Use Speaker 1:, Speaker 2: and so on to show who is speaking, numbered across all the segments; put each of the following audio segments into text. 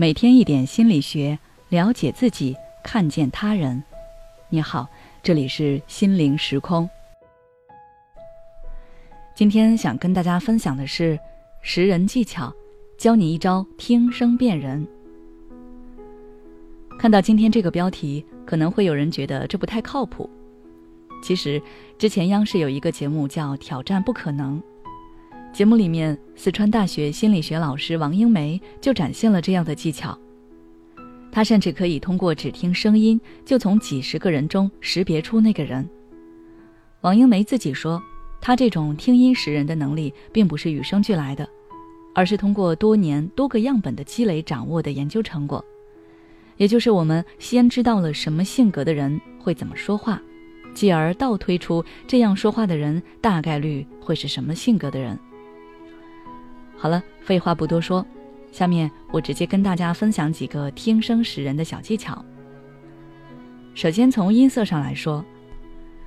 Speaker 1: 每天一点心理学，了解自己，看见他人。你好，这里是心灵时空。今天想跟大家分享的是识人技巧，教你一招听声辨人。看到今天这个标题，可能会有人觉得这不太靠谱。其实，之前央视有一个节目叫《挑战不可能》。节目里面，四川大学心理学老师王英梅就展现了这样的技巧。她甚至可以通过只听声音，就从几十个人中识别出那个人。王英梅自己说，她这种听音识人的能力，并不是与生俱来的，而是通过多年多个样本的积累掌握的研究成果。也就是我们先知道了什么性格的人会怎么说话，继而倒推出这样说话的人大概率会是什么性格的人。好了，废话不多说，下面我直接跟大家分享几个听声识人的小技巧。首先从音色上来说，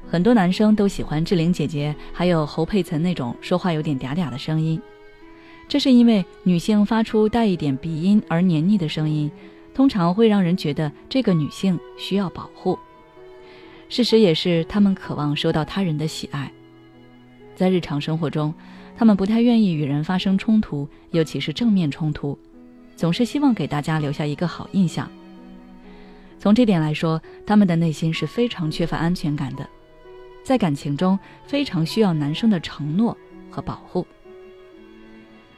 Speaker 1: 很多男生都喜欢志玲姐姐还有侯佩岑那种说话有点嗲嗲的声音，这是因为女性发出带一点鼻音而黏腻的声音，通常会让人觉得这个女性需要保护。事实也是，她们渴望受到他人的喜爱，在日常生活中。他们不太愿意与人发生冲突，尤其是正面冲突，总是希望给大家留下一个好印象。从这点来说，他们的内心是非常缺乏安全感的，在感情中非常需要男生的承诺和保护。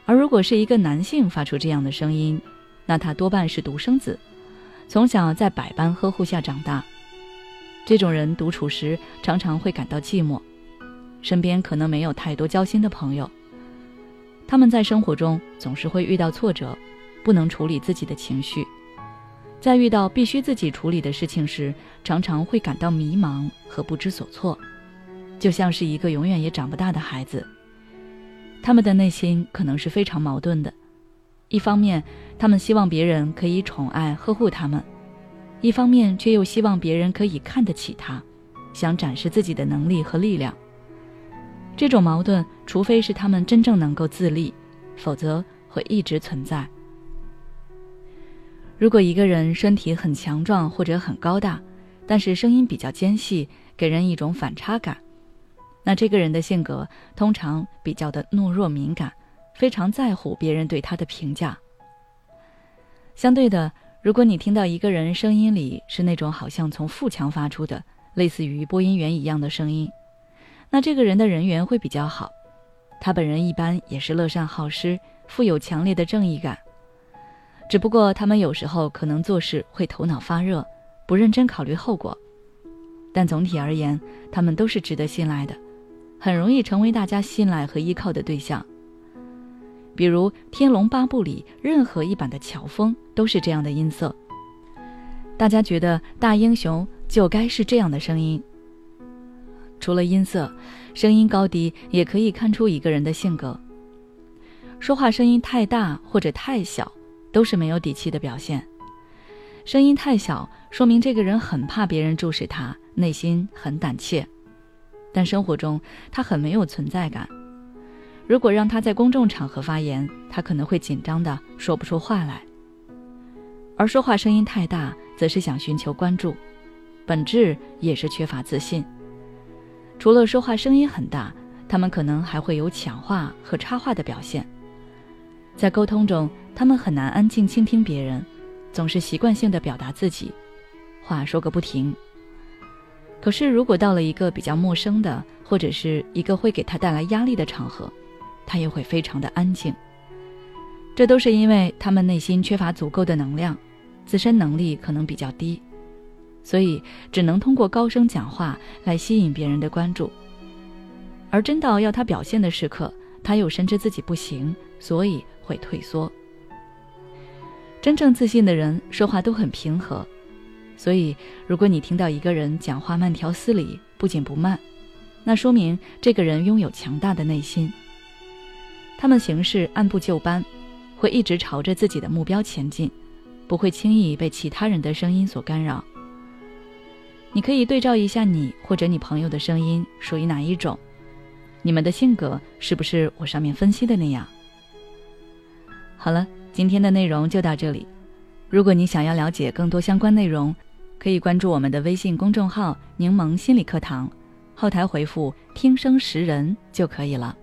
Speaker 1: 而如果是一个男性发出这样的声音，那他多半是独生子，从小在百般呵护下长大。这种人独处时常常会感到寂寞。身边可能没有太多交心的朋友，他们在生活中总是会遇到挫折，不能处理自己的情绪，在遇到必须自己处理的事情时，常常会感到迷茫和不知所措，就像是一个永远也长不大的孩子。他们的内心可能是非常矛盾的，一方面他们希望别人可以宠爱呵护他们，一方面却又希望别人可以看得起他，想展示自己的能力和力量。这种矛盾，除非是他们真正能够自立，否则会一直存在。如果一个人身体很强壮或者很高大，但是声音比较尖细，给人一种反差感，那这个人的性格通常比较的懦弱敏感，非常在乎别人对他的评价。相对的，如果你听到一个人声音里是那种好像从腹腔发出的，类似于播音员一样的声音。那这个人的人缘会比较好，他本人一般也是乐善好施，富有强烈的正义感。只不过他们有时候可能做事会头脑发热，不认真考虑后果。但总体而言，他们都是值得信赖的，很容易成为大家信赖和依靠的对象。比如《天龙八部》里任何一版的乔峰都是这样的音色，大家觉得大英雄就该是这样的声音。除了音色，声音高低也可以看出一个人的性格。说话声音太大或者太小，都是没有底气的表现。声音太小，说明这个人很怕别人注视他，内心很胆怯。但生活中他很没有存在感。如果让他在公众场合发言，他可能会紧张的说不出话来。而说话声音太大，则是想寻求关注，本质也是缺乏自信。除了说话声音很大，他们可能还会有抢话和插话的表现。在沟通中，他们很难安静倾听别人，总是习惯性的表达自己，话说个不停。可是，如果到了一个比较陌生的，或者是一个会给他带来压力的场合，他又会非常的安静。这都是因为他们内心缺乏足够的能量，自身能力可能比较低。所以只能通过高声讲话来吸引别人的关注，而真到要他表现的时刻，他又深知自己不行，所以会退缩。真正自信的人说话都很平和，所以如果你听到一个人讲话慢条斯理、不紧不慢，那说明这个人拥有强大的内心。他们行事按部就班，会一直朝着自己的目标前进，不会轻易被其他人的声音所干扰。你可以对照一下你或者你朋友的声音属于哪一种，你们的性格是不是我上面分析的那样？好了，今天的内容就到这里。如果你想要了解更多相关内容，可以关注我们的微信公众号“柠檬心理课堂”，后台回复“听声识人”就可以了。